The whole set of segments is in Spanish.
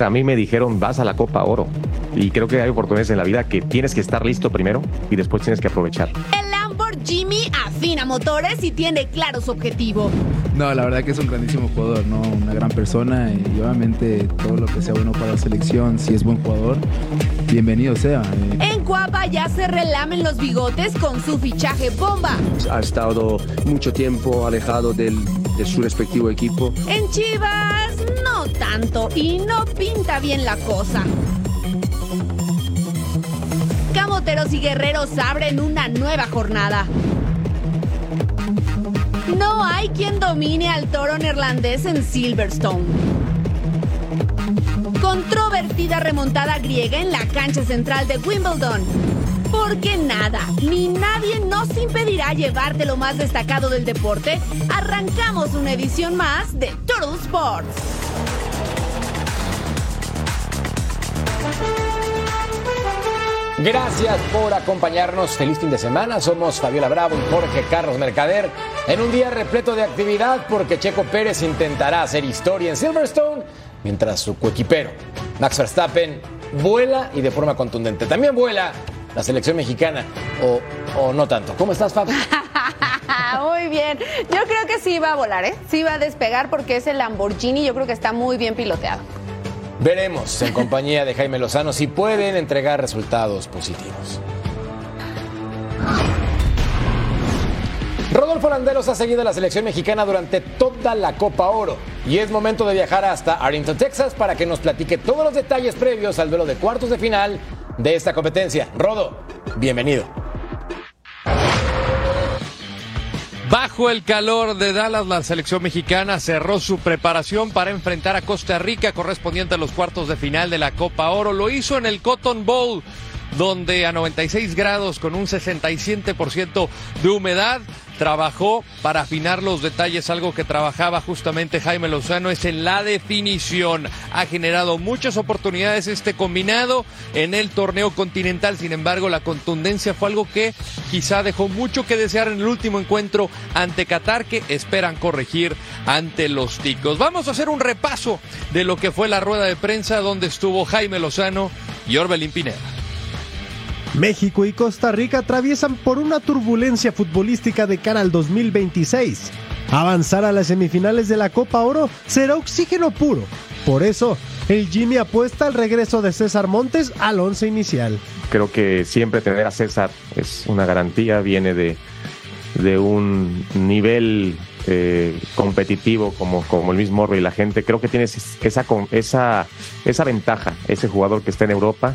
A mí me dijeron, vas a la Copa Oro. Y creo que hay oportunidades en la vida que tienes que estar listo primero y después tienes que aprovechar. el Lamborghini afina motores y tiene claro su objetivo. No, la verdad que es un grandísimo jugador, ¿no? Una gran persona y obviamente todo lo que sea bueno para la selección, si es buen jugador, bienvenido sea. Eh, En Cuapa ya se relamen los bigotes con su fichaje bomba. ha estado mucho tiempo alejado del- de su respectivo equipo. En Chivas, tanto y no pinta bien la cosa. Camoteros y guerreros abren una nueva jornada. No hay quien domine al toro neerlandés en Silverstone. Controvertida remontada griega en la cancha central de Wimbledon. Porque nada ni nadie nos impedirá llevarte lo más destacado del deporte. Arrancamos una edición más de Total Sports. Gracias por acompañarnos. Feliz fin de semana. Somos Fabiola Bravo y Jorge Carlos Mercader en un día repleto de actividad porque Checo Pérez intentará hacer historia en Silverstone mientras su coequipero Max Verstappen vuela y de forma contundente. También vuela la selección mexicana o, no tanto. ¿Cómo estás, Fab? Muy bien. Yo creo que sí va a volar, ¿eh? Sí va a despegar porque es el Lamborghini. Yo creo que está muy bien piloteado. Veremos en compañía de Jaime Lozano si pueden entregar resultados positivos. Rodolfo Landeros ha seguido a la selección mexicana durante toda la Copa Oro y es momento de viajar hasta Arlington, Texas para que nos platique todos los detalles previos al duelo de cuartos de final de esta competencia. Rodo, bienvenido. Bajo el calor de Dallas, la selección mexicana cerró su preparación para enfrentar a Costa Rica correspondiente a los cuartos de final de la Copa Oro. Lo hizo en el Cotton Bowl, donde a 96 grados con un 67% de humedad trabajó para afinar los detalles, algo que trabajaba justamente Jaime Lozano es en la definición. Ha generado muchas oportunidades este combinado en el torneo continental, sin embargo la contundencia fue algo que quizá dejó mucho que desear en el último encuentro ante Qatar que esperan corregir ante los ticos. Vamos a hacer un repaso de lo que fue la rueda de prensa donde estuvo Jaime Lozano y Orbelín Pineda. México y Costa Rica atraviesan por una turbulencia futbolística de cara al 2026. Avanzar a las semifinales de la Copa Oro será oxígeno puro. Por eso, el Jimmy apuesta al regreso de César Montes al once inicial. Creo que siempre tener a César es una garantía, viene de, de un nivel eh, competitivo como, como el mismo Morro y la gente. Creo que tiene esa, esa, esa ventaja, ese jugador que está en Europa,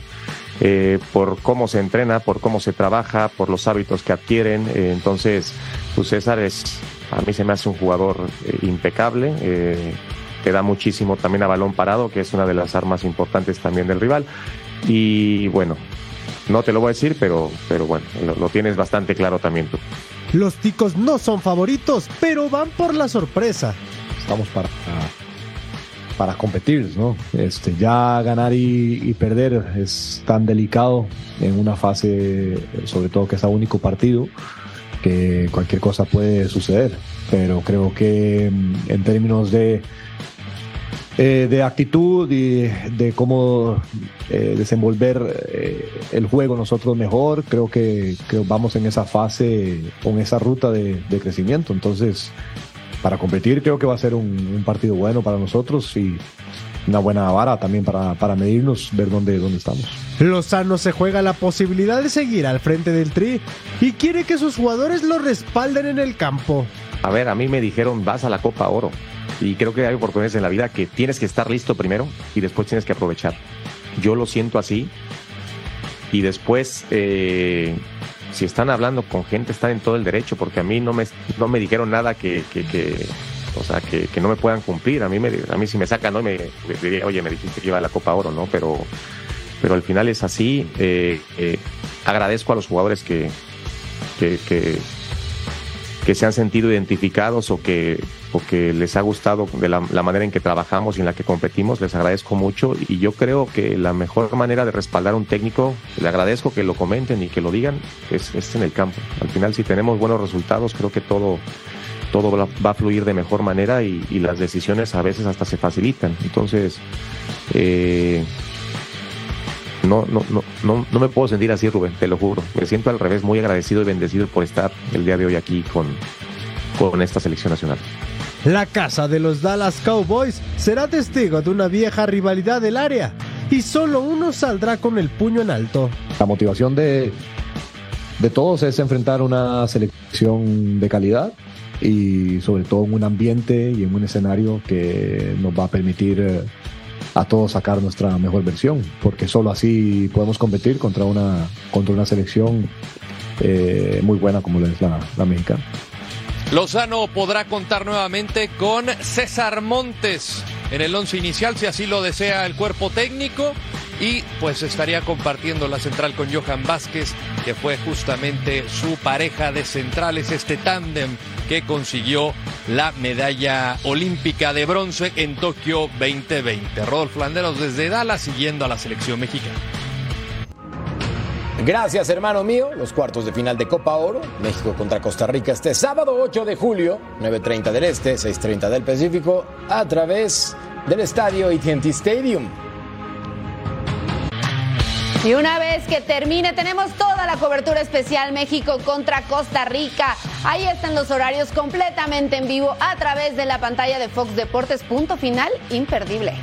eh, por cómo se entrena, por cómo se trabaja, por los hábitos que adquieren. Eh, entonces, pues César es, a mí se me hace un jugador eh, impecable. eh, te da muchísimo también a balón parado, que es una de las armas importantes también del rival. Y bueno, no te lo voy a decir, pero, pero bueno, lo, lo tienes bastante claro también tú. Los ticos no son favoritos, pero van por la sorpresa. estamos para, para competir, ¿no? Este, ya ganar y, y perder es tan delicado en una fase, sobre todo que es a único partido, que cualquier cosa puede suceder. Pero creo que mm, en términos de, eh, de actitud y de cómo eh, desenvolver eh, el juego nosotros mejor, creo que, que vamos en esa fase, con esa ruta de, de crecimiento. Entonces, para competir creo que va a ser un, un partido bueno para nosotros y una buena vara también para, para medirnos, ver dónde, dónde estamos. Lozano se juega la posibilidad de seguir al frente del Tri y quiere que sus jugadores lo respalden en el campo. A ver, a mí me dijeron, vas a la Copa Oro. Y creo que hay oportunidades en la vida que tienes que estar listo primero y después tienes que aprovechar. Yo lo siento así. Y después, eh, si están hablando con gente, están en todo el derecho, porque a mí no me, no me dijeron nada que, que, que o sea, que, que, no me puedan cumplir. A mí, me, a mí si me sacan, ¿no? Me, diría, oye, me dijiste que iba a la Copa Oro, ¿no? Pero, pero al final es así. Eh, eh, agradezco a los jugadores que, que, que, que se han sentido identificados o que, o que les ha gustado de la, manera en que trabajamos y en la que competimos, les agradezco mucho y yo creo que la mejor manera de respaldar a un técnico, le agradezco que lo comenten y que lo digan, es, en el campo. Al final si tenemos buenos resultados, creo que todo, todo va a fluir de mejor manera y, las decisiones a veces hasta se facilitan. Entonces, eh, no, no, no, no, no me puedo sentir así, Rubén, te lo juro. Me siento al revés, muy agradecido y bendecido por estar el día de hoy aquí con, con esta selección nacional. La casa de los Dallas Cowboys será testigo de una vieja rivalidad del área y solo uno saldrá con el puño en alto. La motivación de, de todos es enfrentar una selección de calidad y sobre todo en un ambiente y en un escenario que nos va a permitir eh, a todos sacar nuestra mejor versión, porque solo así podemos competir contra una, contra una selección eh, muy buena como es la, la mexicana. Lozano podrá contar nuevamente con César Montes en el once inicial, si así lo desea el cuerpo técnico. Y pues estaría compartiendo la central con Johan Vázquez, que fue justamente su pareja de centrales, este tándem que consiguió la medalla olímpica de bronce en Tokio 2020. Rodolfo Landeros desde Dallas siguiendo a la selección mexicana. Gracias, hermano mío. Los cuartos de final de Copa Oro. México contra Costa Rica este sábado 8 de julio, 9.30 del Este, 6.30 del Pacífico, a través del estadio AT&T Stadium. Y una vez que termine, tenemos toda la cobertura especial México contra Costa Rica. Ahí están los horarios completamente en vivo a través de la pantalla de Fox Deportes. Punto final imperdible.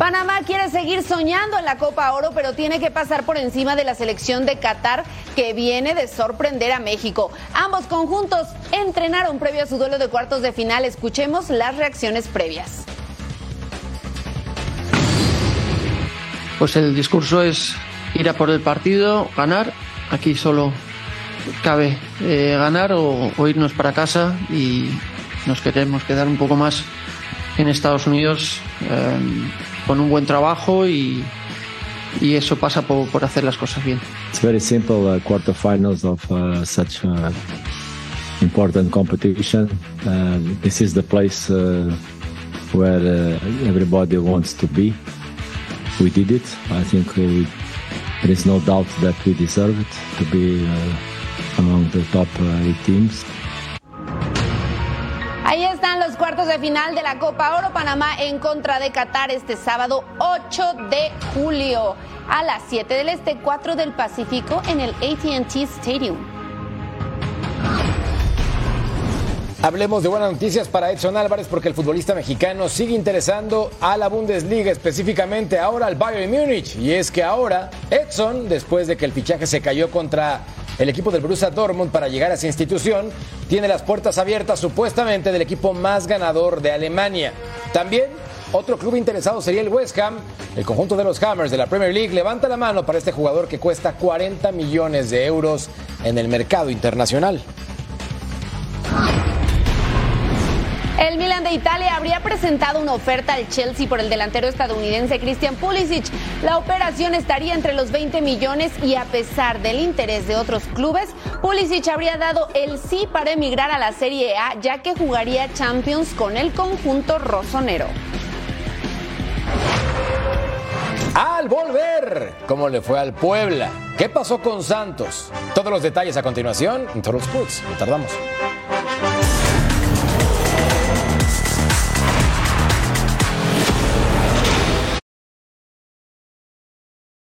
Panamá quiere seguir soñando en la Copa Oro, pero tiene que pasar por encima de la selección de Qatar que viene de sorprender a México. Ambos conjuntos entrenaron previo a su duelo de cuartos de final. Escuchemos las reacciones previas. Pues el discurso es ir a por el partido, ganar. Aquí solo cabe eh, ganar o, o irnos para casa y nos queremos quedar un poco más en Estados Unidos eh, con un buen trabajo y, y eso pasa por, por, hacer las cosas bien. It's very simple uh, quarterfinals of uh, such uh, important competition. Uh, this is the place uh, where uh, everybody wants to be. We did it. I think we, there is no doubt that we deserve it to be among the top eight teams. Final de la Copa Oro Panamá en contra de Qatar este sábado 8 de julio a las 7 del Este, 4 del Pacífico en el ATT Stadium. Hablemos de buenas noticias para Edson Álvarez porque el futbolista mexicano sigue interesando a la Bundesliga, específicamente ahora al Bayern Múnich. Y es que ahora Edson, después de que el fichaje se cayó contra el equipo del Borussia Dortmund para llegar a esa institución, tiene las puertas abiertas supuestamente del equipo más ganador de Alemania. También otro club interesado sería el West Ham. El conjunto de los Hammers de la Premier League levanta la mano para este jugador que cuesta 40 millones de euros en el mercado internacional. El Milan de Italia habría presentado una oferta al Chelsea por el delantero estadounidense Christian Pulisic. La operación estaría entre los 20 millones y a pesar del interés de otros clubes, Pulisic habría dado el sí para emigrar a la Serie A ya que jugaría Champions con el conjunto rosonero. Al volver, ¿cómo le fue al Puebla? ¿Qué pasó con Santos? Todos los detalles a continuación en Total Sports. No tardamos.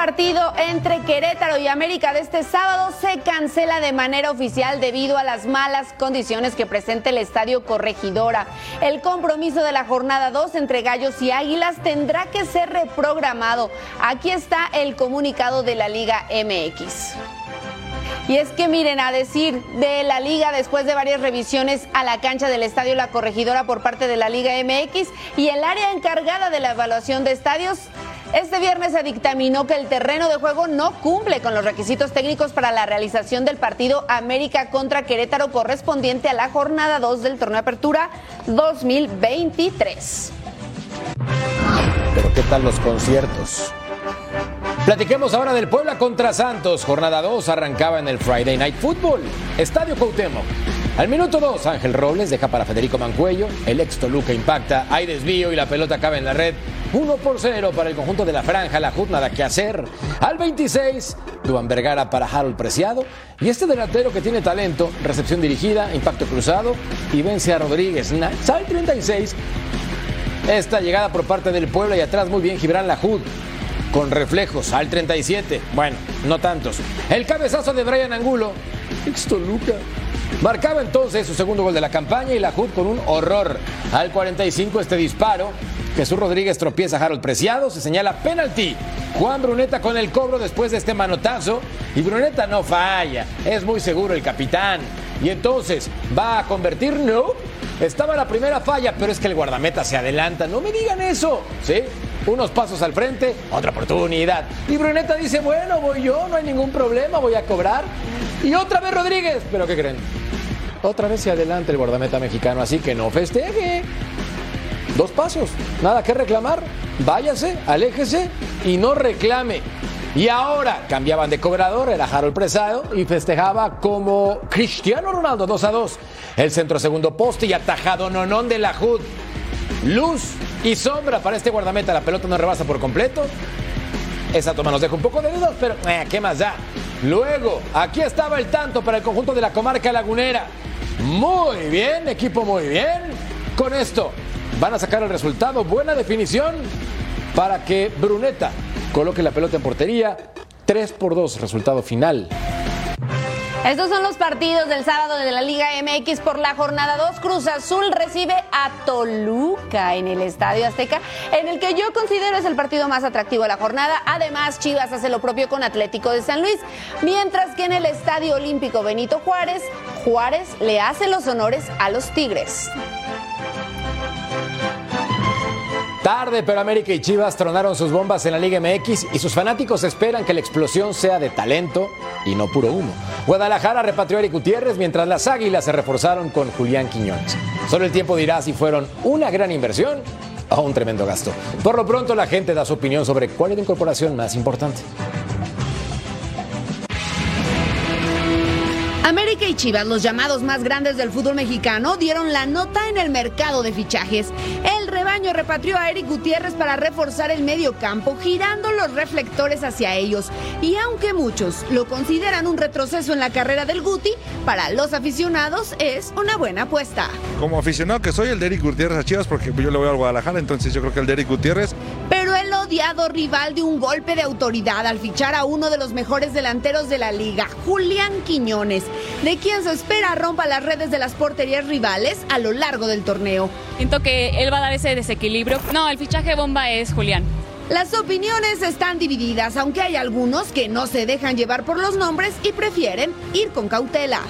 partido entre Querétaro y América de este sábado se cancela de manera oficial debido a las malas condiciones que presenta el Estadio Corregidora. El compromiso de la jornada 2 entre Gallos y Águilas tendrá que ser reprogramado. Aquí está el comunicado de la Liga MX. Y es que miren, a decir de la liga, después de varias revisiones a la cancha del Estadio La Corregidora por parte de la Liga MX y el área encargada de la evaluación de estadios, este viernes se dictaminó que el terreno de juego no cumple con los requisitos técnicos para la realización del partido América contra Querétaro correspondiente a la jornada 2 del torneo de apertura 2023. Pero ¿qué tal los conciertos? Platiquemos ahora del Puebla contra Santos. Jornada 2 arrancaba en el Friday Night Football. Estadio Cuauhtémoc. Al minuto 2, Ángel Robles deja para Federico Mancuello. El ex Toluca impacta. Hay desvío y la pelota acaba en la red. 1 por 0 para el conjunto de la franja. La HUD nada que hacer. Al 26, Duan Vergara para Harold Preciado. Y este delantero que tiene talento, recepción dirigida, impacto cruzado y vence a Rodríguez. Al 36, esta llegada por parte del Puebla y atrás muy bien Gibran Lajud con reflejos al 37. Bueno, no tantos. El cabezazo de Brian Angulo. Ex Toluca. Marcaba entonces su segundo gol de la campaña y la HUD con un horror. Al 45 este disparo. Jesús Rodríguez tropieza a Harold Preciado, se señala penalti. Juan Bruneta con el cobro después de este manotazo. Y Bruneta no falla, es muy seguro el capitán. Y entonces, ¿va a convertir? No. Estaba la primera falla, pero es que el guardameta se adelanta. No me digan eso. ¿Sí? Unos pasos al frente, otra oportunidad. Y Bruneta dice, bueno, voy yo, no hay ningún problema, voy a cobrar. Y otra vez Rodríguez. ¿Pero qué creen? Otra vez se adelanta el guardameta mexicano, así que no festeje. Dos pasos, nada que reclamar. Váyase, aléjese y no reclame. Y ahora cambiaban de cobrador, era Harold Presado y festejaba como Cristiano Ronaldo 2 a 2. El centro segundo poste y atajado nonón de la HUD. Luz y sombra para este guardameta. La pelota no rebasa por completo. Esa toma nos deja un poco de dudas, pero eh, ¿qué más da? Luego, aquí estaba el tanto para el conjunto de la comarca lagunera. Muy bien, equipo, muy bien. Con esto van a sacar el resultado. Buena definición para que Bruneta coloque la pelota en portería. 3 por 2, resultado final. Estos son los partidos del sábado de la Liga MX por la jornada 2. Cruz Azul recibe a Toluca en el Estadio Azteca, en el que yo considero es el partido más atractivo de la jornada. Además, Chivas hace lo propio con Atlético de San Luis, mientras que en el Estadio Olímpico Benito Juárez, Juárez le hace los honores a los Tigres. Tarde, pero América y Chivas tronaron sus bombas en la Liga MX y sus fanáticos esperan que la explosión sea de talento y no puro humo. Guadalajara repatrió a Eric Gutiérrez mientras las Águilas se reforzaron con Julián Quiñones. Solo el tiempo dirá si fueron una gran inversión o un tremendo gasto. Por lo pronto la gente da su opinión sobre cuál es la incorporación más importante. América y Chivas, los llamados más grandes del fútbol mexicano, dieron la nota en el mercado de fichajes. El rebaño repatrió a Eric Gutiérrez para reforzar el medio campo, girando los reflectores hacia ellos. Y aunque muchos lo consideran un retroceso en la carrera del Guti, para los aficionados es una buena apuesta. Como aficionado que soy, el de Eric Gutiérrez a Chivas, porque yo le voy al Guadalajara, entonces yo creo que el de Eric Gutiérrez pero el odiado rival de un golpe de autoridad al fichar a uno de los mejores delanteros de la liga, Julián Quiñones, de quien se espera rompa las redes de las porterías rivales a lo largo del torneo. Siento que él va a dar ese desequilibrio. No, el fichaje bomba es Julián. Las opiniones están divididas, aunque hay algunos que no se dejan llevar por los nombres y prefieren ir con cautela.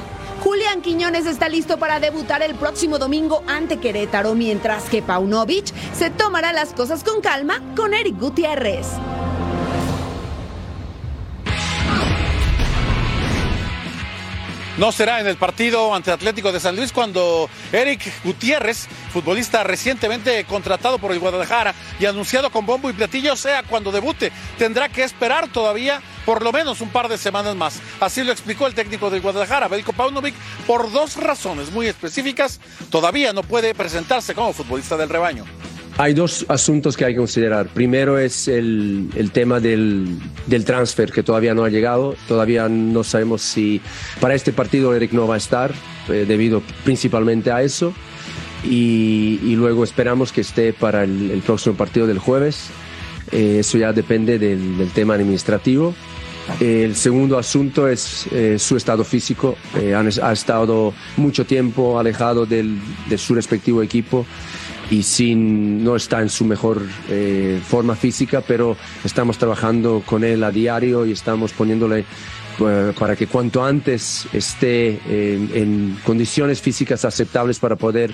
Julián Quiñones está listo para debutar el próximo domingo ante Querétaro, mientras que Paunovic se tomará las cosas con calma con Eric Gutiérrez. No será en el partido ante Atlético de San Luis cuando Eric Gutiérrez, futbolista recientemente contratado por el Guadalajara y anunciado con bombo y platillo, sea cuando debute. Tendrá que esperar todavía por lo menos un par de semanas más. Así lo explicó el técnico del Guadalajara, Belko Paunovic, por dos razones muy específicas. Todavía no puede presentarse como futbolista del rebaño. Hay dos asuntos que hay que considerar. Primero es el, el tema del, del, transfer que todavía no ha llegado. Todavía no sabemos si para este partido Eric no va a estar, eh, debido principalmente a eso. Y, y, luego esperamos que esté para el, el próximo partido del jueves. Eh, eso ya depende del, del tema administrativo. El segundo asunto es eh, su estado físico. Eh, han, ha estado mucho tiempo alejado del, de su respectivo equipo y sin, no está en su mejor eh, forma física, pero estamos trabajando con él a diario y estamos poniéndole eh, para que cuanto antes esté en, en condiciones físicas aceptables para poder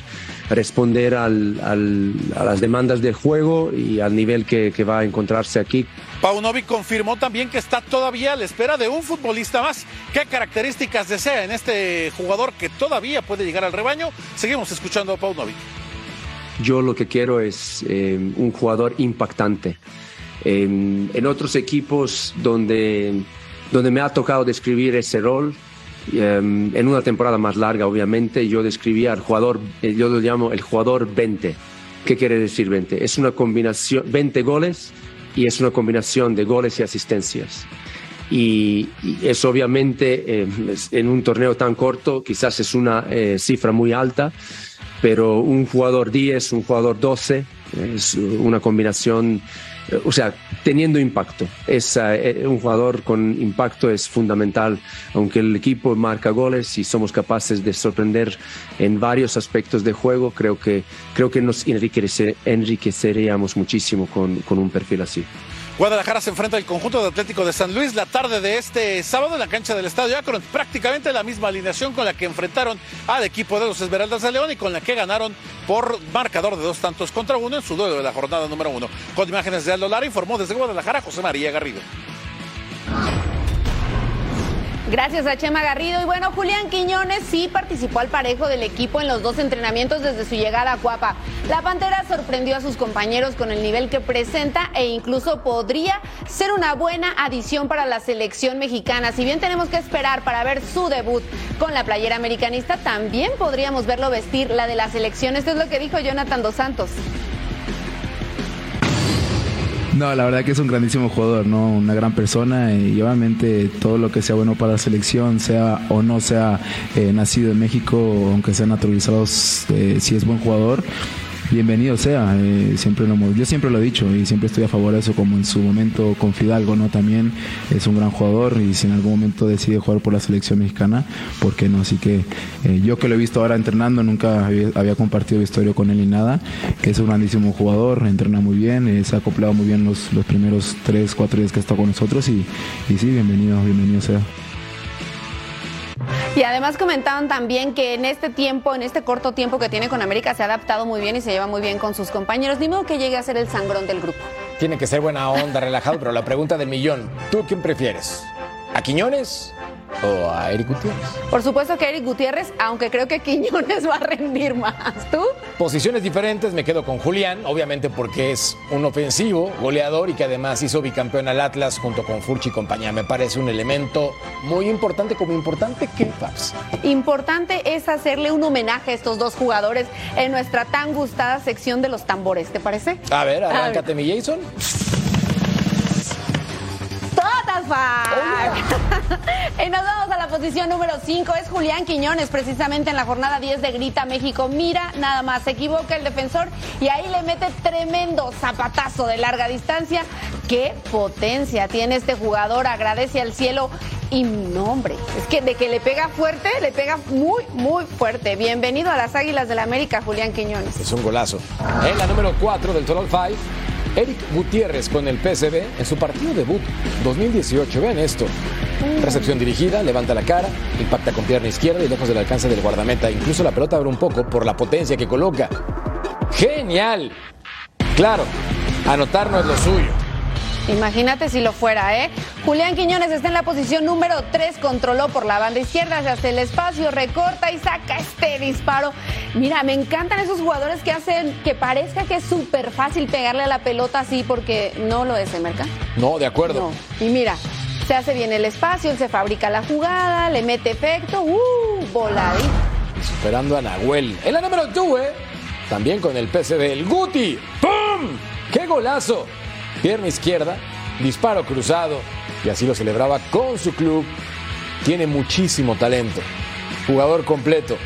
responder a las demandas del juego y al nivel que, que va a encontrarse aquí. Paunovic confirmó también que está todavía a la espera de un futbolista más. ¿Qué características desea en este jugador que todavía puede llegar al rebaño? Seguimos escuchando a Paunovic. Yo lo que quiero es eh, un jugador impactante. Eh, en otros equipos donde, donde me ha tocado describir ese rol, eh, en una temporada más larga, obviamente, yo describía al jugador, yo lo llamo el jugador 20. ¿Qué quiere decir 20? Es una combinación, 20 goles y es una combinación de goles y asistencias. Y, y eso obviamente en un torneo tan corto quizás es una cifra muy alta, pero un jugador 10, un jugador 12, es una combinación, o sea, teniendo impacto. Es, uh, un jugador con impacto es fundamental, aunque el equipo marca goles y somos capaces de sorprender en varios aspectos de juego, creo que, creo que nos enriquecer, enriqueceríamos muchísimo con, con un perfil así. Guadalajara se enfrenta al conjunto de Atlético de San Luis la tarde de este sábado en la cancha del Estadio Akron. Prácticamente la misma alineación con la que enfrentaron al equipo de los Esmeraldas de León y con la que ganaron por marcador de dos tantos contra uno en su duelo de la jornada número uno. Con imágenes de Aldo Lara informó desde Guadalajara José María Garrido. Gracias a Chema Garrido. Y bueno, Julián Quiñones sí participó al parejo del equipo en los dos entrenamientos desde su llegada a Cuapa. La Pantera sorprendió a sus compañeros con el nivel que presenta e incluso podría ser una buena adición para la selección mexicana. Si bien tenemos que esperar para ver su debut con la playera americanista, también podríamos verlo vestir la de la selección. Esto es lo que dijo Jonathan Dos Santos. No, la verdad que es un grandísimo jugador, ¿no? Una gran persona y obviamente todo lo que sea bueno para la selección, sea o no sea eh, nacido en México, aunque sea naturalizado, eh, si es buen jugador, bienvenido sea. Eh, siempre lo yo siempre lo he dicho y siempre estoy a favor de eso, como en su momento con Fidalgo, ¿no? También es un gran jugador y si en algún momento decide jugar por la selección mexicana, ¿por qué no? Así que eh, yo que lo he visto ahora entrenando, nunca había, compartido historia con él ni nada. Es un grandísimo jugador, entrena muy bien, eh, se ha acoplado muy bien los, los primeros 3, 4 días que está con nosotros y, y sí, bienvenido, bienvenido sea. Y además comentaban también que en este tiempo, en este corto tiempo que tiene con América, se ha adaptado muy bien y se lleva muy bien con sus compañeros. Ni modo que llegue a ser el sangrón del grupo. Tiene que ser buena onda, relajado, pero la pregunta del millón, ¿tú quién prefieres? ¿A Quiñones o a Eric Gutiérrez? Por supuesto que Eric Gutiérrez, aunque creo que Quiñones va a rendir más. ¿Tú? Posiciones diferentes, me quedo con Julián, obviamente porque es un ofensivo, goleador y que además hizo bicampeón al Atlas junto con Furchi y compañía. Me parece un elemento muy importante, como importante que Paps. Importante es hacerle un homenaje a estos dos jugadores en nuestra tan gustada sección de los tambores, ¿te parece? A ver, arráncate, mi Jason. Y nos vamos a la posición número 5. Es Julián Quiñones, precisamente en la jornada 10 de Grita México. Mira, nada más, se equivoca el defensor y ahí le mete tremendo zapatazo de larga distancia. Qué potencia tiene este jugador. Agradece al cielo. Y no, hombre, es que de que le pega fuerte, le pega muy, muy fuerte. Bienvenido a las Águilas del la América, Julián Quiñones. Es un golazo. En la número 4 del Total 5. Eric Gutiérrez con el PSV en su partido debut 2018. Vean esto. Recepción dirigida, levanta la cara, impacta con pierna izquierda y lejos del alcance del guardameta. Incluso la pelota abre un poco por la potencia que coloca. ¡Genial! Claro, anotar no es lo suyo. Imagínate si lo fuera, ¿eh? Julián Quiñones está en la posición número 3, controló por la banda izquierda, se hace el espacio, recorta y saca este disparo. Mira, me encantan esos jugadores que hacen que parezca que es súper fácil pegarle a la pelota así porque no lo es, ¿eh, Merca? No, de acuerdo. No. Y mira, Se hace bien el espacio, él se fabrica la jugada, le mete efecto, ¡uh! Voladito. Superando a Nahuel. En la número 2, ¿eh? También con el PCB, el Guti. ¡Pum! ¡Qué golazo! Pierna izquierda, disparo cruzado. Y así lo celebraba con su club. Tiene muchísimo talento. Jugador completo.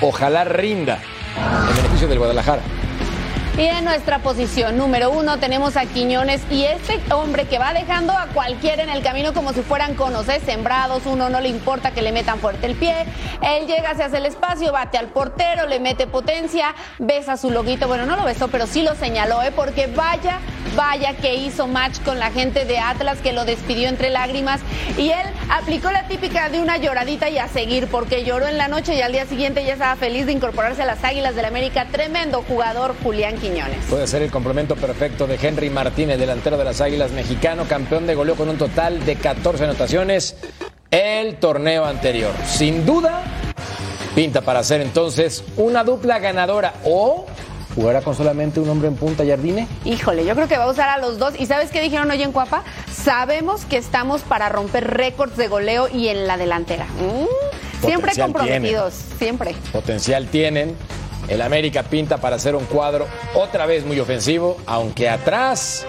Ojalá rinda en beneficio del Guadalajara. Y en nuestra posición número uno tenemos a Quiñones y este hombre que va dejando a cualquiera en el camino como si fueran conos, sembrados, uno no le importa que le metan fuerte el pie, él llega, se hace el espacio, bate al portero, le mete potencia, besa su loguito, bueno, no lo besó, pero sí lo señaló, ¿eh? porque vaya, vaya que hizo match con la gente de Atlas que lo despidió entre lágrimas. Y él aplicó la típica de una lloradita y a seguir, porque lloró en la noche y al día siguiente ya estaba feliz de incorporarse a las Águilas del la América, tremendo jugador Julián Quiñones. Puede ser el complemento perfecto de Henry Martínez, delantero de las Águilas mexicano, campeón de goleo con un total de 14 anotaciones el torneo anterior. Sin duda, pinta para ser entonces una dupla ganadora o jugará con solamente un hombre en punta, Jardine. Híjole, yo creo que va a usar a los dos. ¿Y sabes qué dijeron hoy en Cuapa? Sabemos que estamos para romper récords de goleo y en la delantera. Mm, siempre comprometidos, siempre. Potencial tienen. El América pinta para hacer un cuadro otra vez muy ofensivo, aunque atrás.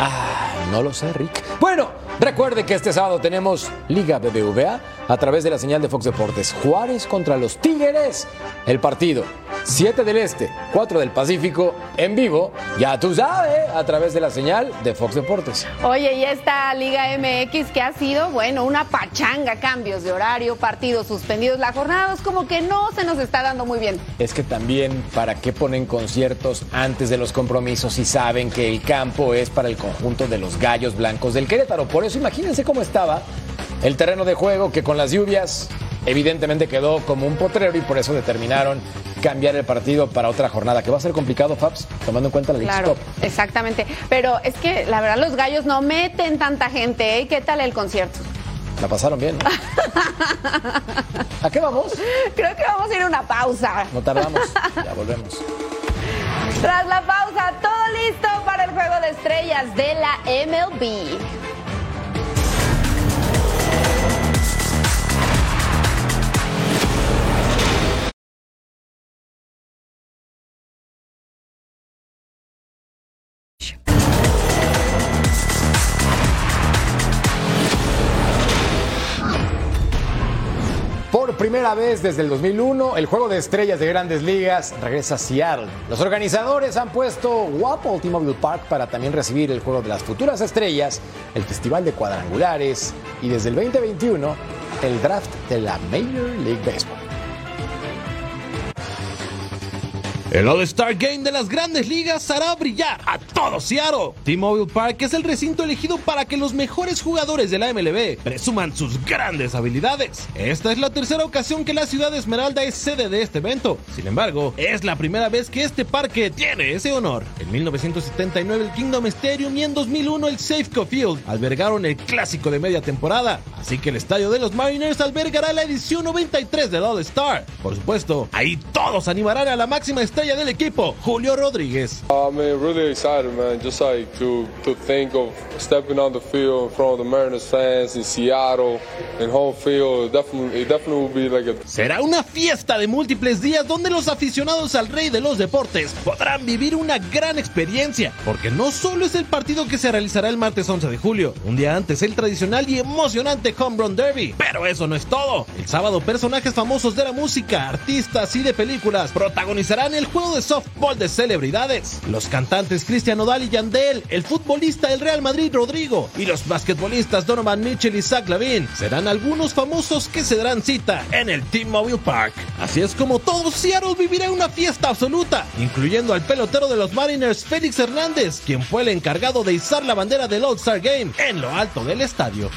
Ah, no lo sé, Rick. Bueno, recuerde que este sábado tenemos Liga BBVA a través de la señal de Fox Deportes. Juárez contra los Tigres. El partido 7 del Este, 4 del Pacífico, en vivo, ya tú sabes, a través de la señal de Fox Deportes. Oye, y esta Liga MX que ha sido, bueno, una pachanga, cambios de horario, partidos suspendidos, la jornada es como que no se nos está dando muy bien. Es que también, ¿para qué ponen conciertos antes de los compromisos si saben que el campo es para el conjunto de los gallos blancos del Querétaro? Por eso imagínense cómo estaba el terreno de juego que con las lluvias evidentemente quedó como un potrero y por eso determinaron cambiar el partido para otra jornada, que va a ser complicado, Fabs, tomando en cuenta la League Claro, Stop. exactamente. Pero es que la verdad los gallos no meten tanta gente, ¿eh? ¿Qué tal el concierto? La pasaron bien. ¿no? ¿A qué vamos? Creo que vamos a ir a una pausa. No tardamos, ya volvemos. Tras la pausa, todo listo para el juego de estrellas de la MLB. Primera vez desde el 2001, el juego de estrellas de grandes ligas regresa a Seattle. Los organizadores han puesto guapo el Park para también recibir el juego de las futuras estrellas, el Festival de Cuadrangulares y desde el 2021 el draft de la Major League Baseball. El All-Star Game de las grandes ligas hará brillar a todo Seattle. T-Mobile Park es el recinto elegido para que los mejores jugadores de la MLB presuman sus grandes habilidades. Esta es la tercera ocasión que la ciudad de Esmeralda es sede de este evento. Sin embargo, es la primera vez que este parque tiene ese honor. En 1979 el Kingdom Stadium y en 2001 el Safeco Field albergaron el clásico de media temporada. Así que el estadio de los Mariners albergará la edición 93 del All-Star. Por supuesto, ahí todos animarán a la máxima estrella del equipo, Julio Rodríguez. I mean, really excited, man. Just like to to think of stepping on the field in front of the Mariners fans in Seattle, in home field. It definitely, it definitely will be like a Será una fiesta de múltiples días donde los aficionados al rey de los deportes podrán vivir una gran experiencia, porque no solo es el partido que se realizará el martes 11 de julio, un día antes el tradicional y emocionante Home Run Derby, pero eso no es todo. El sábado personajes famosos de la música, artistas y de películas protagonizarán el juego de softball de celebridades. Los cantantes Cristian Nodal y Yandel, el futbolista del Real Madrid Rodrigo y los basquetbolistas Donovan Mitchell y Zach Lavin serán algunos famosos que se darán cita en el T-Mobile Park. Así es como todo Seattle vivirá una fiesta absoluta, incluyendo al pelotero de los Mariners Félix Hernández, quien fue el encargado de izar la bandera del All-Star Game en lo alto del estadio.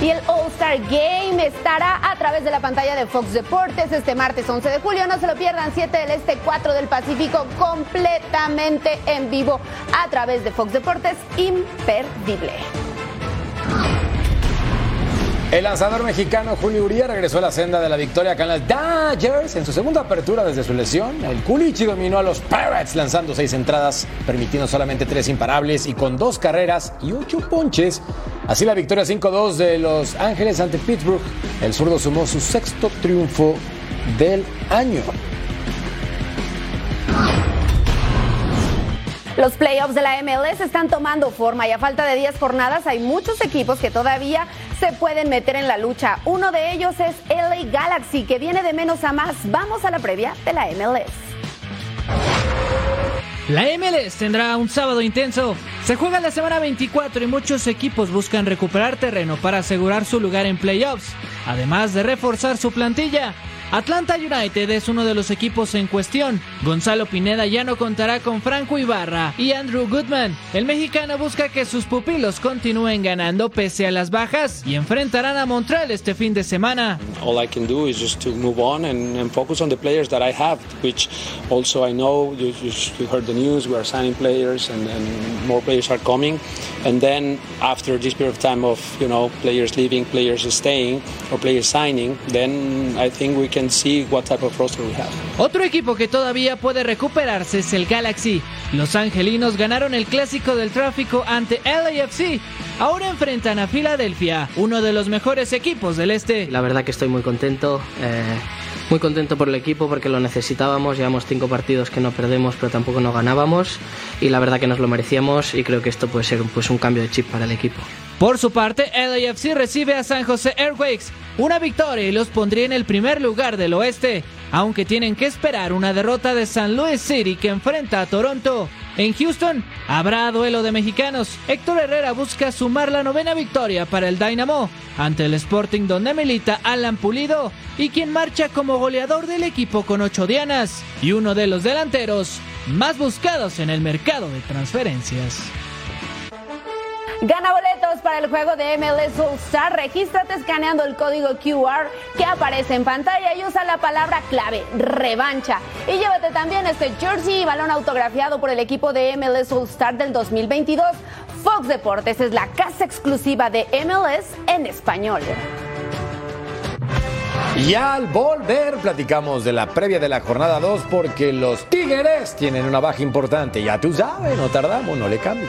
Y el All-Star Game estará a través de la pantalla de Fox Deportes este martes 11 de julio. No se lo pierdan, 7 del Este, 4 del Pacífico, completamente en vivo a través de Fox Deportes. Imperdible. El lanzador mexicano Julio Urias regresó a la senda de la victoria con los Dodgers en su segunda apertura desde su lesión. El Culichi dominó a los Pirates lanzando seis entradas, permitiendo solamente tres imparables y con dos carreras y ocho ponches. Así la victoria 5-2 de Los Ángeles ante Pittsburgh. El zurdo sumó su sexto triunfo del año. Los playoffs de la MLS están tomando forma y a falta de 10 jornadas hay muchos equipos que todavía se pueden meter en la lucha. Uno de ellos es LA Galaxy, que viene de menos a más. Vamos a la previa de la MLS. La MLS tendrá un sábado intenso. Se juega la semana 24 y muchos equipos buscan recuperar terreno para asegurar su lugar en playoffs, además de reforzar su plantilla. Atlanta United es uno de los equipos en cuestión. Gonzalo Pineda ya no contará con Franco Ibarra y Andrew Goodman. El mexicano busca que sus pupilos continúen ganando pese a las bajas y enfrentarán a Montreal este fin de semana. All I can do is just to move on and, focus on the players that I have, which also I know you heard the news. We are signing players and, and more players are coming. And then after this period of time of you know players leaving, players staying, or players signing, then I think we can see what type of roster we have. Otro equipo que todavía puede recuperarse es el Galaxy. Los angelinos ganaron el clásico del tráfico ante LAFC. Ahora enfrentan a Filadelfia, uno de los mejores equipos del este. La verdad que estoy muy contento. eh, muy contento por el equipo porque lo necesitábamos. Llevamos cinco partidos que no perdemos, pero tampoco no ganábamos. Y la verdad que nos lo merecíamos. Y creo que esto puede ser pues, un cambio de chip para el equipo. Por su parte, LAFC recibe a San José Airquakes. Una victoria y los pondría en el primer lugar del oeste, aunque tienen que esperar una derrota de San Luis City que enfrenta a Toronto. En Houston habrá duelo de mexicanos. Héctor Herrera busca sumar la novena victoria para el Dynamo ante el Sporting donde milita Alan Pulido y quien marcha como goleador del equipo con ocho dianas y uno de los delanteros más buscados en el mercado de transferencias. Gana boletos para el juego de MLS All Star. Regístrate escaneando el código QR que aparece en pantalla y usa la palabra clave revancha. Y llévate también este jersey y balón autografiado por el equipo de MLS All Star del 2022. Fox Deportes es la casa exclusiva de MLS en español. Y al volver platicamos de la previa de la jornada 2 porque los Tigres tienen una baja importante. Ya tú sabes, no tardamos, no le cambio.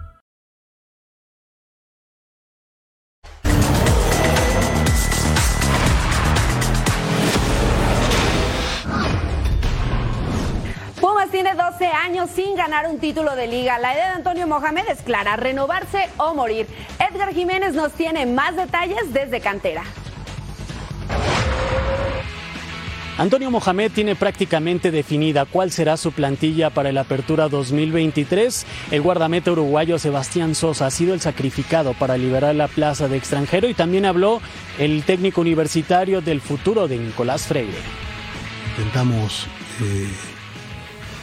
Tiene 12 años sin ganar un título de liga. La idea de Antonio Mohamed es clara, renovarse o morir. Edgar Jiménez nos tiene más detalles desde cantera. Antonio Mohamed tiene prácticamente definida cuál será su plantilla para el Apertura 2023. El guardameta uruguayo Sebastián Sosa ha sido el sacrificado para liberar la plaza de extranjero y también habló el técnico universitario del futuro de Nicolás Freire. Intentamos eh,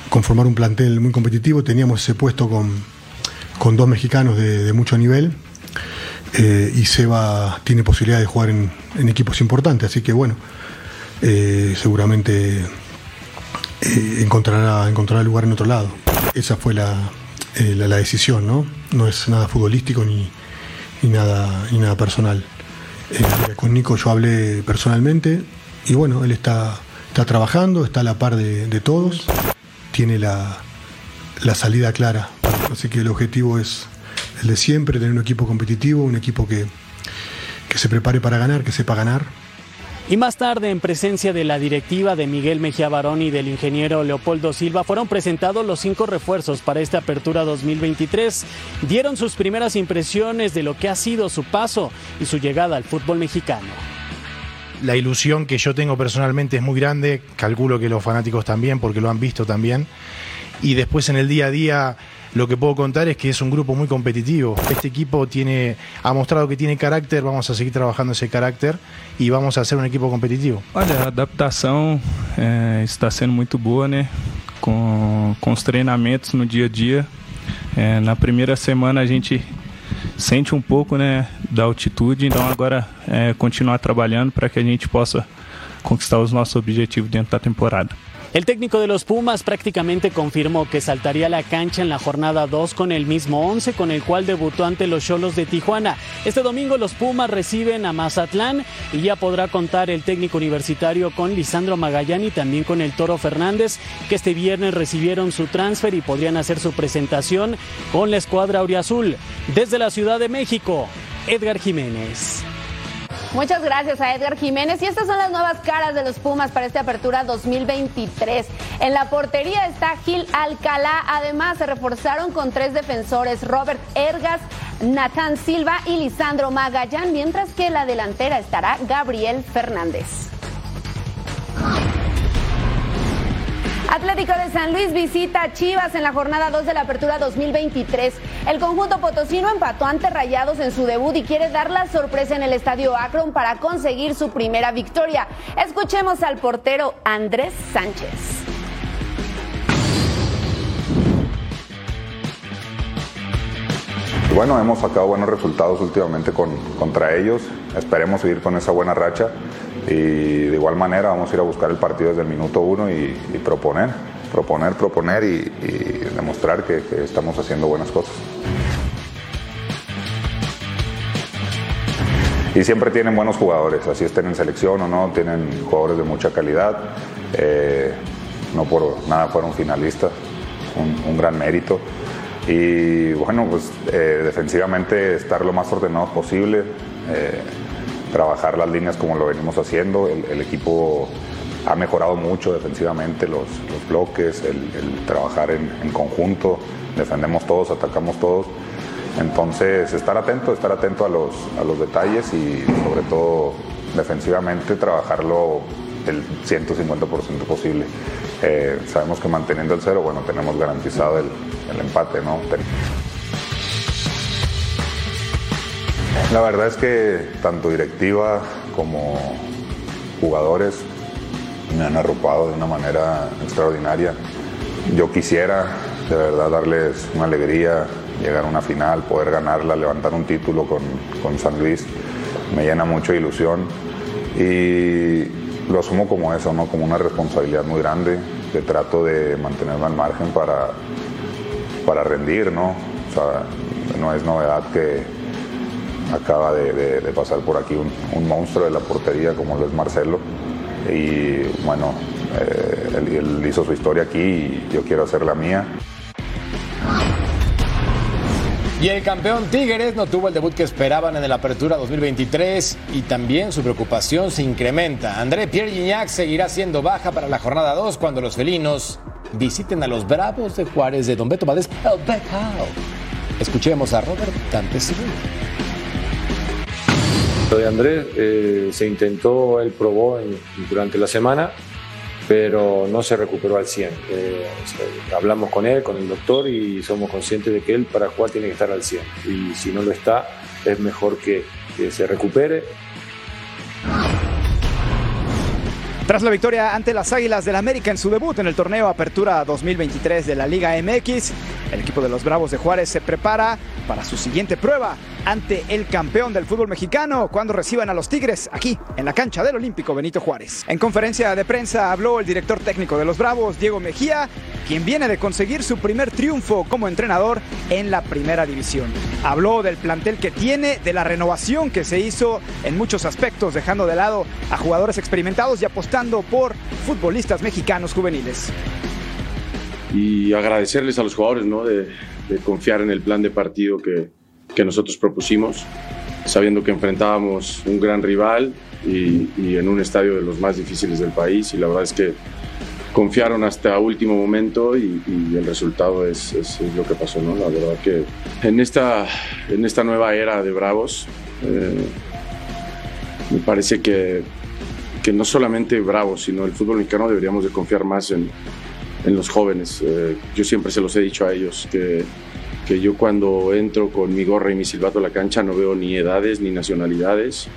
conformar un plantel muy competitivo, teníamos ese puesto con, con dos mexicanos de, mucho nivel eh, y Seba tiene posibilidad de jugar en, equipos importantes, así que bueno, eh, seguramente eh, encontrará, encontrará lugar en otro lado. Esa fue la, la, decisión, ¿no? No es nada futbolístico ni, ni nada, ni nada personal. Con Nico yo hablé personalmente y bueno, él está, está trabajando, está a la par de todos, tiene la, la salida clara. Así que el objetivo es el de siempre, tener un equipo competitivo, un equipo que, que se prepare para ganar, que sepa ganar. Y más tarde, en presencia de la directiva de Miguel Mejía Barón y del ingeniero Leopoldo Silva, fueron presentados los cinco refuerzos para esta apertura 2023. Dieron sus primeras impresiones de lo que ha sido su paso y su llegada al fútbol mexicano. La ilusión que yo tengo personalmente es muy grande, calculo que los fanáticos también, porque lo han visto también. Y después en el día a día lo que puedo contar es que es un grupo muy competitivo. Este equipo tiene, ha mostrado que tiene carácter, vamos a seguir trabajando ese carácter y vamos a ser um equipo competitivo. Olha, a adaptação é, está sendo muito boa, né? Com, com os treinamentos no dia a dia. É, na primeira semana a gente sente um pouco né, da altitude, então agora é continuar trabalhando para que a gente possa conquistar os nossos objetivos dentro da temporada. El técnico de los Pumas prácticamente confirmó que saltaría la cancha en la jornada 2 con el mismo 11 con el cual debutó ante los Cholos de Tijuana. Este domingo los Pumas reciben a Mazatlán y ya podrá contar el técnico universitario con Lisandro Magallán y también con el Toro Fernández, que este viernes recibieron su transfer y podrían hacer su presentación con la escuadra Auriazul. Desde la Ciudad de México, Edgar Jiménez. Muchas gracias a Edgar Jiménez. Y estas son las nuevas caras de los Pumas para esta apertura 2023. En la portería está Gil Alcalá. Además, se reforzaron con tres defensores: Robert Ergas, Natán Silva y Lisandro Magallán. Mientras que en la delantera estará Gabriel Fernández. Atlético de San Luis visita a Chivas en la jornada 2 de la Apertura 2023. El conjunto potosino empató ante Rayados en su debut y quiere dar la sorpresa en el Estadio Akron para conseguir su primera victoria. Escuchemos al portero Andrés Sánchez. Bueno, hemos sacado buenos resultados últimamente con, contra ellos. Esperemos seguir con esa buena racha y de igual manera vamos a ir a buscar el partido desde el minuto uno y, proponer, proponer, proponer y, demostrar que, que estamos haciendo buenas cosas. Y siempre tienen buenos jugadores, así estén en selección o no, tienen jugadores de mucha calidad. Eh, no por nada fueron finalistas, un, un gran mérito. Y bueno, pues eh, defensivamente estar lo más ordenados posible, eh, trabajar las líneas como lo venimos haciendo. El, equipo ha mejorado mucho defensivamente, los, los bloques, el, trabajar en, conjunto, defendemos todos, atacamos todos. Entonces, estar atento, estar atento a los, a los detalles y sobre todo defensivamente trabajarlo el 150% posible. Eh, sabemos que manteniendo el cero, bueno, tenemos garantizado el empate, ¿no? La verdad es que tanto directiva como jugadores me han arropado de una manera extraordinaria. Yo quisiera de verdad darles una alegría, llegar a una final, poder ganarla, levantar un título con, con San Luis. Me llena mucho de ilusión y lo asumo como eso, ¿no? como una responsabilidad muy grande que trato de mantenerme al margen para, para rendir. ¿no? O sea, no es novedad que acaba de, pasar por aquí un, monstruo de la portería como lo es Marcelo. Y bueno, eh, él, hizo su historia aquí y yo quiero hacer la mía. Y el campeón Tigres no tuvo el debut que esperaban en la Apertura 2023 y también su preocupación se incrementa. André Pierre Gignac seguirá siendo baja para la jornada 2 cuando los felinos visiten a los Bravos de Juárez de Don Beto Valdés, el. Escuchemos a Robert Dantes Lo de Andrés eh, se intentó, él probó durante la semana, pero no se recuperó al 100. Eh, hablamos con él, con el doctor y somos conscientes de que él para jugar tiene que estar al 100. Y si no lo está, es mejor que se recupere. Tras la victoria ante las Águilas del América en su debut en el torneo Apertura 2023 de la Liga MX, el equipo de los Bravos de Juárez se prepara para su siguiente prueba ante el campeón del fútbol mexicano cuando reciban a los Tigres aquí en la cancha del Olímpico Benito Juárez. En conferencia de prensa habló el director técnico de los Bravos, Diego Mejía, quien viene de conseguir su primer triunfo como entrenador en la primera división. Habló del plantel que tiene, de la renovación que se hizo en muchos aspectos, dejando de lado a jugadores experimentados y apostando por futbolistas mexicanos juveniles. Y agradecerles a los jugadores ¿no? de, de confiar en el plan de partido que, que nosotros propusimos, sabiendo que enfrentábamos un gran rival y, y, en un estadio de los más difíciles del país y la verdad es que confiaron hasta último momento y, y el resultado es, es, es, lo que pasó, ¿no? La verdad que en esta, en esta nueva era de Bravos eh, me parece que que no solamente Bravos, sino el fútbol mexicano deberíamos de confiar más en, en los jóvenes. Eh, yo siempre se los he dicho a ellos que, que yo cuando entro con mi gorra y mi silbato a la cancha no veo ni edades ni nacionalidades,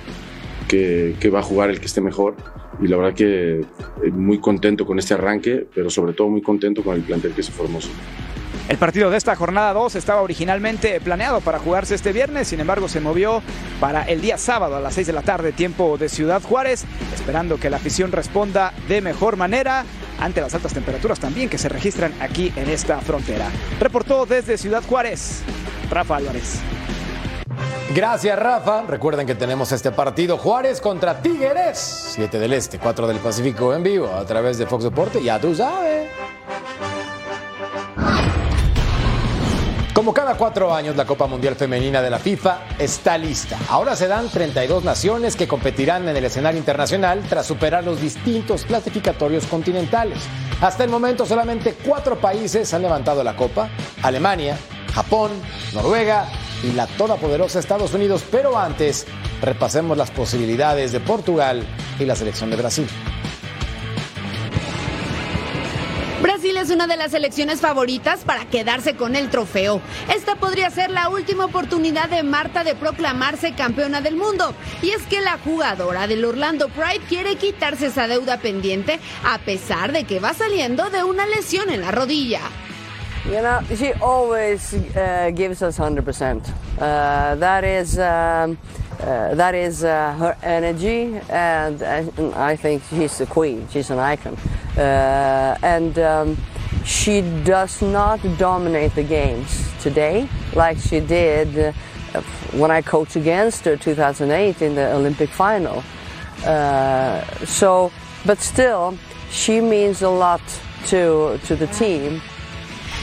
que, que va a jugar el que esté mejor. Y la verdad que eh, muy contento con este arranque, pero sobre todo muy contento con el plantel que se formó. El partido de esta jornada 2 estaba originalmente planeado para jugarse este viernes, sin embargo se movió para el día sábado a las 6 de la tarde, tiempo de Ciudad Juárez, esperando que la afición responda de mejor manera ante las altas temperaturas también que se registran aquí en esta frontera. Reportó desde Ciudad Juárez, Rafa Álvarez. Gracias, Rafa. Recuerden que tenemos este partido Juárez contra Tigres. 7 del Este, 4 del Pacífico en vivo a través de Fox Deporte. Ya tú sabes. Como cada cuatro años, la Copa Mundial Femenina de la FIFA está lista. Ahora se dan 32 naciones que competirán en el escenario internacional tras superar los distintos clasificatorios continentales. Hasta el momento, solamente cuatro países han levantado la Copa: Alemania, Japón, Noruega y la todopoderosa Estados Unidos. Pero antes, repasemos las posibilidades de Portugal y la selección de Brasil. Es una de las selecciones favoritas para quedarse con el trofeo. Esta podría ser la última oportunidad de Marta de proclamarse campeona del mundo. Y es que la jugadora del Orlando Pride quiere quitarse esa deuda pendiente a pesar de que va saliendo de una lesión en la rodilla. You know, she always uh, gives us 100%. Uh, that is, um, uh, that is uh, her energy, and, and I think she's a queen. She's an icon, uh, and um, she does not dominate the games today like she did uh, when I coached against her 2008 in the Olympic final. Uh, so, but still, she means a lot to to the team.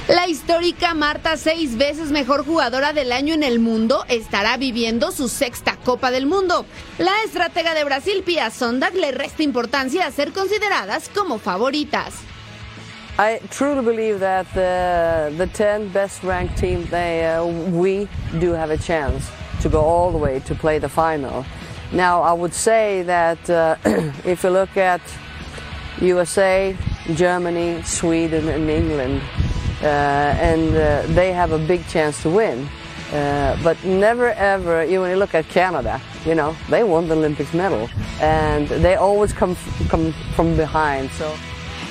La histórica Marta, seis veces mejor jugadora del año en el mundo, estará viviendo su sexta Copa del Mundo. La estratega de Brasil, Pia Sondag, le resta importancia a ser consideradas como favoritas. I truly believe that the, the 10 best ranked team, they, uh, we do have a chance to go all the way to play the final. Now, I would say that uh, if you look at USA, Germany, Sweden, and England, uh, and uh, they have a big chance to win. Uh, but never ever, you, when you look at Canada, you know, they won the Olympics medal, and they always come, come from behind. So.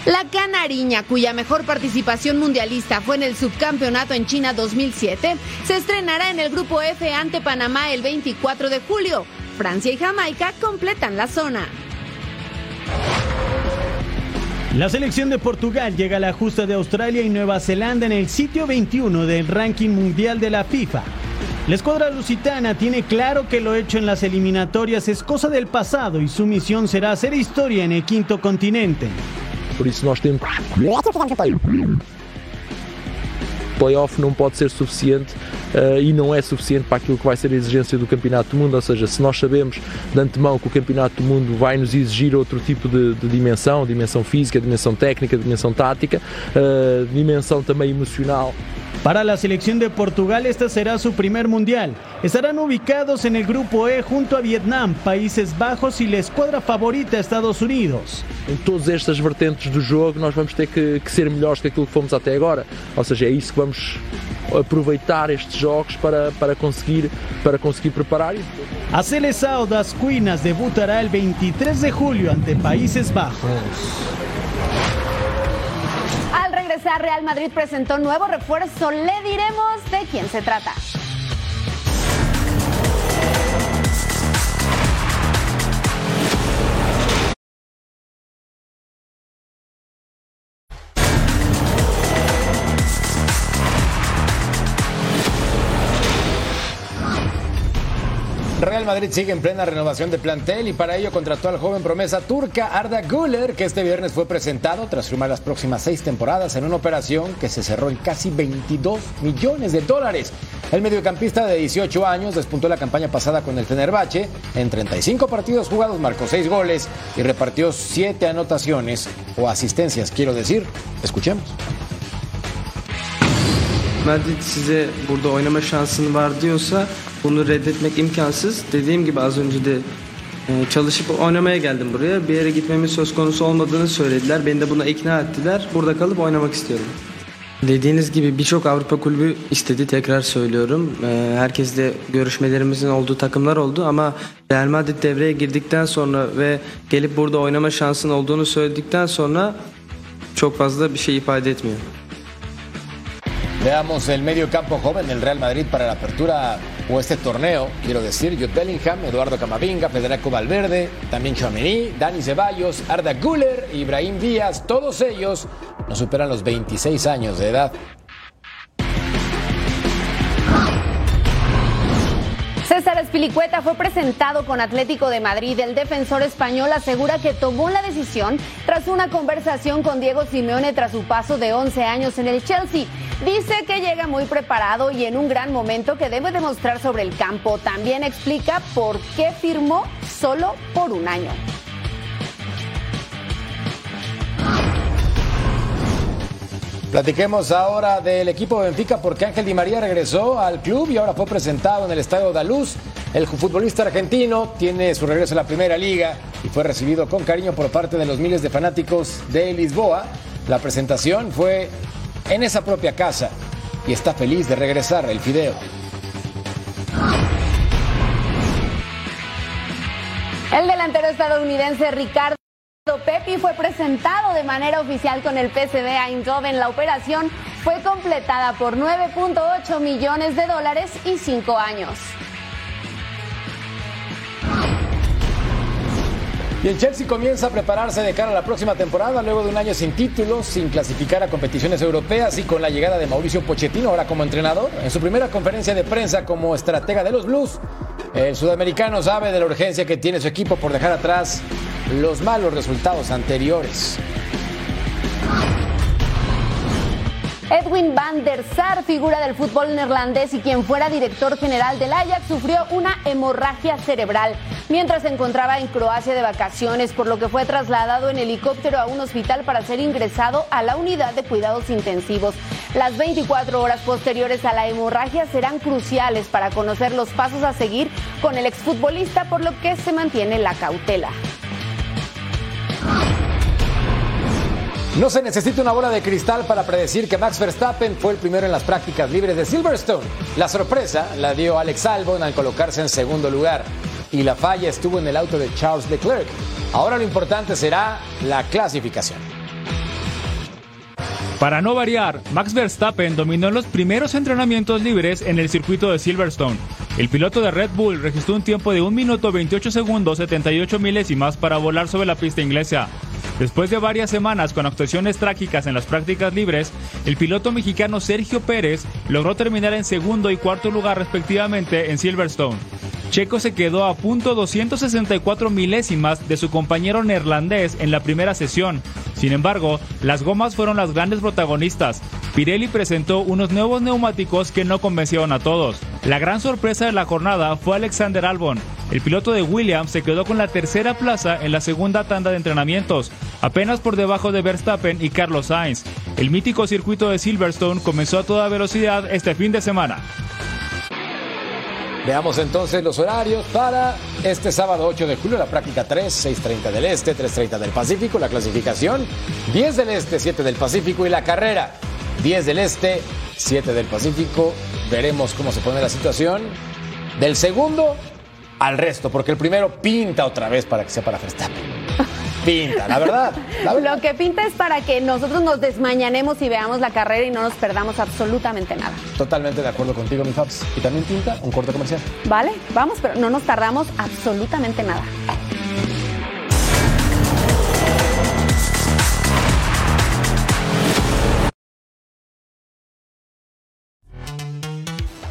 La canariña, cuya mejor participación mundialista fue en el subcampeonato en China 2007, se estrenará en el Grupo F ante Panamá el 24 de julio. Francia y Jamaica completan la zona. La selección de Portugal llega a la justa de Australia y Nueva Zelanda en el sitio 21 del ranking mundial de la FIFA. La escuadra lusitana tiene claro que lo hecho en las eliminatorias es cosa del pasado y su misión será hacer historia en el quinto continente. Por isso nós temos playoff não pode ser suficiente uh, e não é suficiente para aquilo que vai ser a exigência do Campeonato do Mundo, ou seja, se nós sabemos de antemão que o Campeonato do Mundo vai nos exigir outro tipo de, de dimensão, dimensão física, dimensão técnica, dimensão tática, uh, dimensão também emocional. Para la selección de Portugal este será su primer mundial. Estarán ubicados en el grupo E junto a Vietnam, Países Bajos y la escuadra favorita Estados Unidos. Em todas estas vertentes do jogo nós vamos ter que, que ser melhores que aquilo que fomos até agora. Ou seja, é isso que vamos aproveitar estes jogos para, para, conseguir, para conseguir preparar. A Seleção das Cuinas debutará el 23 de julio ante Países Bajos. Regresar, Real Madrid presentó nuevo refuerzo. Le diremos de quién se trata. Madrid sigue en plena renovación de plantel y para ello contrató al joven promesa turca Arda Güler, que este viernes fue presentado tras firmar las próximas seis temporadas en una operación que se cerró en casi 22 millones de dólares. El mediocampista de 18 años despuntó la campaña pasada con el Fenerbahce. En 35 partidos jugados marcó 6 goles y repartió 7 anotaciones o asistencias, quiero decir. Escuchemos. Madrid size burada oynama şansın var diyorsa bunu reddetmek imkansız. Dediğim gibi az önce de Ee, Çalışıp oynamaya geldim buraya. Bir yere gitmemin söz konusu olmadığını söylediler. Beni de buna ikna ettiler. Burada kalıp oynamak istiyorum. Dediğiniz gibi birçok Avrupa kulübü istedi tekrar söylüyorum. Ee, herkesle görüşmelerimizin olduğu takımlar oldu ama Real Madrid devreye girdikten sonra ve gelip burada oynama şansın olduğunu söyledikten sonra çok fazla bir şey ifade etmiyor. Veamos el medio campo joven del Real Madrid para la apertura o este torneo, quiero decir, Jude Bellingham, Eduardo Camavinga, Federico Valverde, también Chouameni, Dani Ceballos, Arda Güler, Ibrahim Díaz, todos ellos no superan los 26 años de edad. César Espilicueta fue presentado con Atlético de Madrid. El defensor español asegura que tomó la decisión tras una conversación con Diego Simeone tras su paso de 11 años en el Chelsea. Dice que llega muy preparado y en un gran momento que debe demostrar sobre el campo. También explica por qué firmó solo por un año. Platiquemos ahora del equipo de Benfica porque Ángel Di María regresó al club y ahora fue presentado en el Estadio Daluz. El futbolista argentino tiene su regreso a la primera liga y fue recibido con cariño por parte de los miles de fanáticos de Lisboa. La presentación fue en esa propia casa y está feliz de regresar el Fideo. El delantero estadounidense Ricardo Pepi fue presentado de manera oficial con el PSV Eindhoven. La operación fue completada por 9.8 millones de dólares y 5 años. Y el Chelsea comienza a prepararse de cara a la próxima temporada, luego de un año sin títulos, sin clasificar a competiciones europeas y con la llegada de Mauricio Pochettino ahora como entrenador. En su primera conferencia de prensa como estratega de los Blues, el sudamericano sabe de la urgencia que tiene su equipo por dejar atrás los malos resultados anteriores. Edwin van der Sar, figura del fútbol neerlandés y quien fuera director general del Ajax, sufrió una hemorragia cerebral mientras se encontraba en Croacia de vacaciones, por lo que fue trasladado en helicóptero a un hospital para ser ingresado a la unidad de cuidados intensivos. Las 24 horas posteriores a la hemorragia serán cruciales para conocer los pasos a seguir con el exfutbolista, por lo que se mantiene la cautela. No se necesita una bola de cristal para predecir que Max Verstappen fue el primero en las prácticas libres de Silverstone. La sorpresa la dio Alex Albon al colocarse en segundo lugar y la falla estuvo en el auto de Charles Leclerc. Ahora lo importante será la clasificación. Para no variar, Max Verstappen dominó los primeros entrenamientos libres en el circuito de Silverstone. El piloto de Red Bull registró un tiempo de 1 minuto 28 segundos 78 milésimas para volar sobre la pista inglesa. Después de varias semanas con actuaciones trágicas en las prácticas libres, el piloto mexicano Sergio Pérez logró terminar en segundo y cuarto lugar respectivamente en Silverstone. Checo se quedó a punto 264 milésimas de su compañero neerlandés en la primera sesión. Sin embargo, las gomas fueron las grandes protagonistas. Pirelli presentó unos nuevos neumáticos que no convencieron a todos. La gran sorpresa de la jornada fue Alexander Albon. El piloto de Williams se quedó con la tercera plaza en la segunda tanda de entrenamientos, apenas por debajo de Verstappen y Carlos Sainz. El mítico circuito de Silverstone comenzó a toda velocidad este fin de semana. Veamos entonces los horarios para este sábado 8 de julio, la práctica 3, 6.30 del Este, 3.30 del Pacífico, la clasificación 10 del Este, 7 del Pacífico y la carrera 10 del Este, 7 del Pacífico. Veremos cómo se pone la situación del segundo al resto, porque el primero pinta otra vez para que sea para Verstappen. Pinta, la verdad, la verdad. Lo que pinta es para que nosotros nos desmañanemos y veamos la carrera y no nos perdamos absolutamente nada. Totalmente de acuerdo contigo, mi Fabs. Y también pinta un corte comercial. ¿Vale? Vamos, pero no nos tardamos absolutamente nada.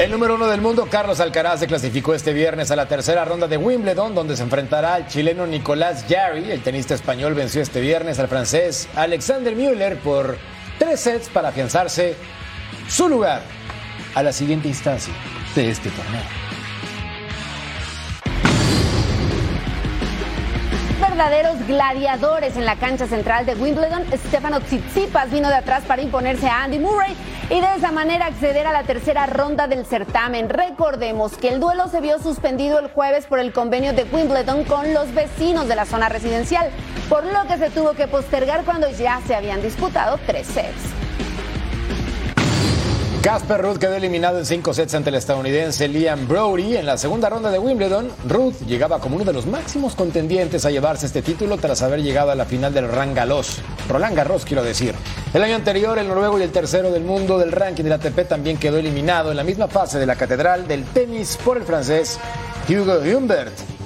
El número uno del mundo, Carlos Alcaraz, se clasificó este viernes a la tercera ronda de Wimbledon, donde se enfrentará al chileno Nicolás Jarry. El tenista español venció este viernes al francés Alexander Müller por tres sets para afianzarse su lugar a la siguiente instancia de este torneo. verdaderos gladiadores en la cancha central de Wimbledon. Stefano Tsitsipas vino de atrás para imponerse a Andy Murray y de esa manera acceder a la tercera ronda del certamen. Recordemos que el duelo se vio suspendido el jueves por el convenio de Wimbledon con los vecinos de la zona residencial, por lo que se tuvo que postergar cuando ya se habían disputado tres sets. Casper Ruth quedó eliminado en cinco sets ante el estadounidense Liam Brody en la segunda ronda de Wimbledon. Ruth llegaba como uno de los máximos contendientes a llevarse este título tras haber llegado a la final del Rangalos. Roland Garros, quiero decir. El año anterior, el noruego y el tercero del mundo del ranking del ATP también quedó eliminado en la misma fase de la catedral del tenis por el francés Hugo Humbert.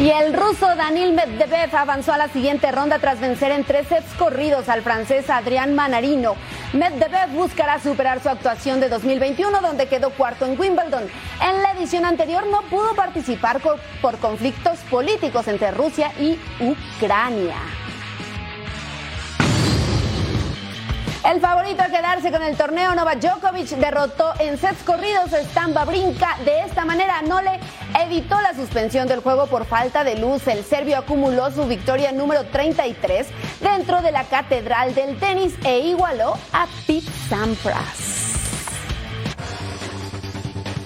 Y el ruso Danil Medvedev avanzó a la siguiente ronda tras vencer en tres sets corridos al francés Adrián Manarino. Medvedev buscará superar su actuación de 2021 donde quedó cuarto en Wimbledon. En la edición anterior no pudo participar por conflictos políticos entre Rusia y Ucrania. El favorito a quedarse con el torneo Novak Djokovic derrotó en sets corridos a Stan Brinca. De esta manera no le evitó la suspensión del juego por falta de luz. El serbio acumuló su victoria número 33 dentro de la catedral del tenis e igualó a Pete Sampras.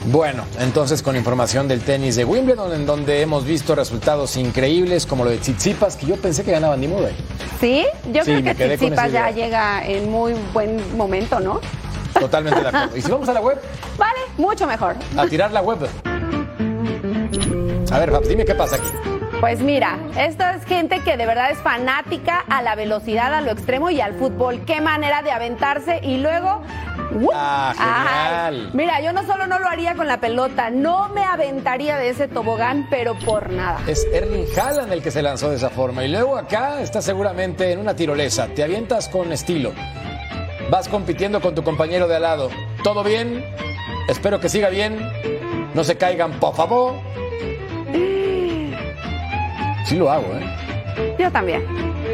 Bueno, entonces con información del tenis de Wimbledon, en donde hemos visto resultados increíbles como lo de Tsitsipas, que yo pensé que ganaba Andy Murray. ¿Sí? Yo Sí, creo que Tsitsipas ya llega en muy buen momento, ¿no? Totalmente de acuerdo. Y si vamos a la web, Vale, mucho mejor. a tirar la web. A ver, Fabs, dime qué pasa aquí. Pues mira, esta es gente que de verdad es fanática a la velocidad, a lo extremo y al fútbol. Qué manera de aventarse y luego. Ah, genial. Ay, mira, yo no solo no lo haría con la pelota, no me aventaría de ese tobogán, pero por nada. Es Erling Haaland el que se lanzó de esa forma. Y luego acá está seguramente en una tirolesa. Te avientas con estilo. Vas compitiendo con tu compañero de al lado. ¿Todo bien? Espero que siga bien. No se caigan, por favor. Sí lo hago, ¿eh? Yo también.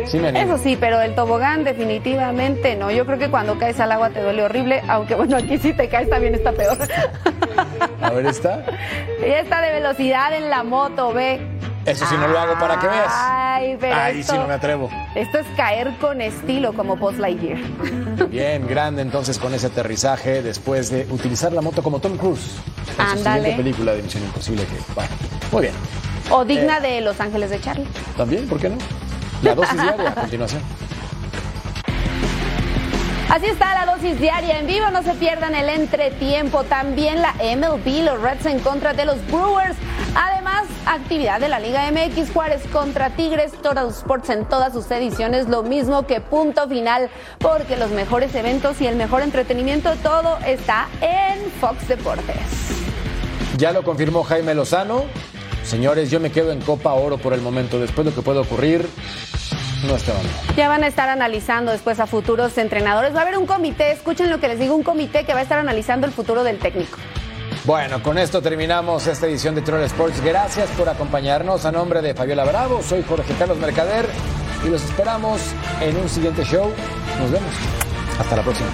Sí me. Eso sí, pero el tobogán definitivamente no. Yo creo que cuando caes al agua te duele horrible, aunque bueno, aquí si te caes también está peor. A ver, está. y esta de velocidad en la moto, ve. Eso sí no lo hago para que veas. Ay, pero Ahí esto, sí no me atrevo. esto es caer con estilo como Post Lightyear. Bien, grande entonces con ese aterrizaje después de utilizar la moto como Tom Cruise. En su Ándale. siguiente película de Misión Imposible que, bueno, muy bien. O digna de Los Ángeles de Charlie. También, ¿por qué no? La dosis diaria a continuación. Así está la dosis diaria en vivo, no se pierdan el entretiempo. También la MLB, los Reds en contra de los Brewers. Además, actividad de la Liga MX, Juárez contra Tigres, Total Sports en todas sus ediciones, lo mismo que punto final, porque los mejores eventos y el mejor entretenimiento, todo está en Fox Deportes. Ya lo confirmó Jaime Lozano. Señores, yo me quedo en Copa Oro por el momento. Después lo que puede ocurrir, no está mal. Ya van a estar analizando después a futuros entrenadores. Va a haber un comité, escuchen lo que les digo, un comité que va a estar analizando el futuro del técnico. Bueno, con esto terminamos esta edición de Troll Sports. Gracias por acompañarnos. A nombre de Fabiola Bravo, soy Jorge Carlos Mercader y los esperamos en un siguiente show. Nos vemos. Hasta la próxima.